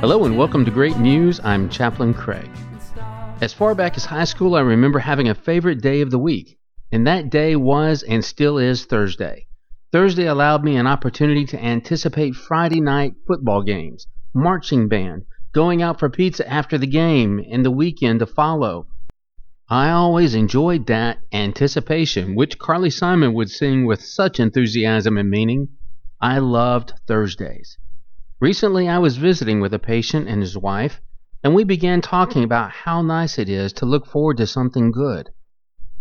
Hello and welcome to Great News. I'm Chaplain Craig. As far back as high school, I remember having a favorite day of the week, and that day was and still is Thursday. Thursday allowed me an opportunity to anticipate Friday night football games, marching band, going out for pizza after the game, and the weekend to follow. I always enjoyed that anticipation, which Carly Simon would sing with such enthusiasm and meaning. I loved Thursdays. Recently, I was visiting with a patient and his wife, and we began talking about how nice it is to look forward to something good.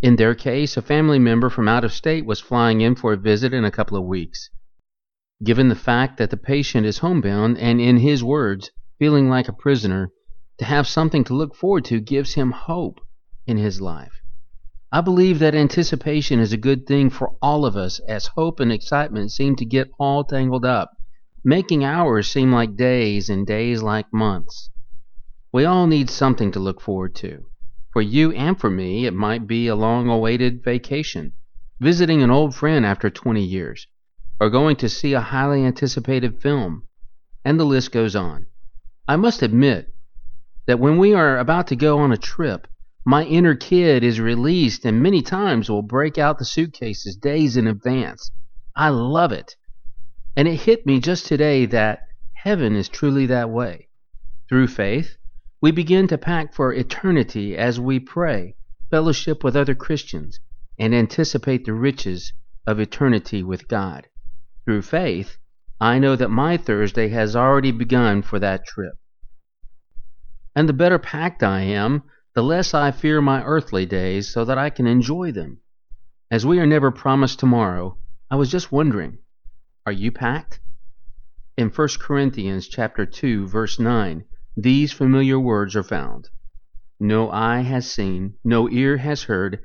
In their case, a family member from out of state was flying in for a visit in a couple of weeks. Given the fact that the patient is homebound and, in his words, feeling like a prisoner, to have something to look forward to gives him hope in his life. I believe that anticipation is a good thing for all of us as hope and excitement seem to get all tangled up making hours seem like days and days like months. We all need something to look forward to. For you and for me, it might be a long awaited vacation, visiting an old friend after 20 years, or going to see a highly anticipated film, and the list goes on. I must admit that when we are about to go on a trip, my inner kid is released and many times will break out the suitcases days in advance. I love it. And it hit me just today that heaven is truly that way. Through faith, we begin to pack for eternity as we pray, fellowship with other Christians, and anticipate the riches of eternity with God. Through faith, I know that my Thursday has already begun for that trip. And the better packed I am, the less I fear my earthly days so that I can enjoy them. As we are never promised tomorrow, I was just wondering are you packed? In 1 Corinthians chapter 2 verse 9, these familiar words are found. No eye has seen, no ear has heard,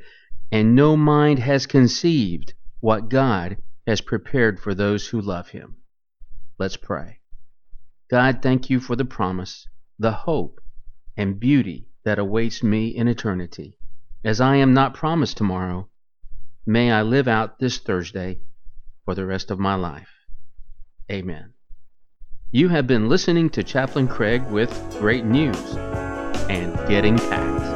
and no mind has conceived what God has prepared for those who love him. Let's pray. God, thank you for the promise, the hope, and beauty that awaits me in eternity. As I am not promised tomorrow, may I live out this Thursday for the rest of my life. Amen. You have been listening to Chaplain Craig with great news and getting packed.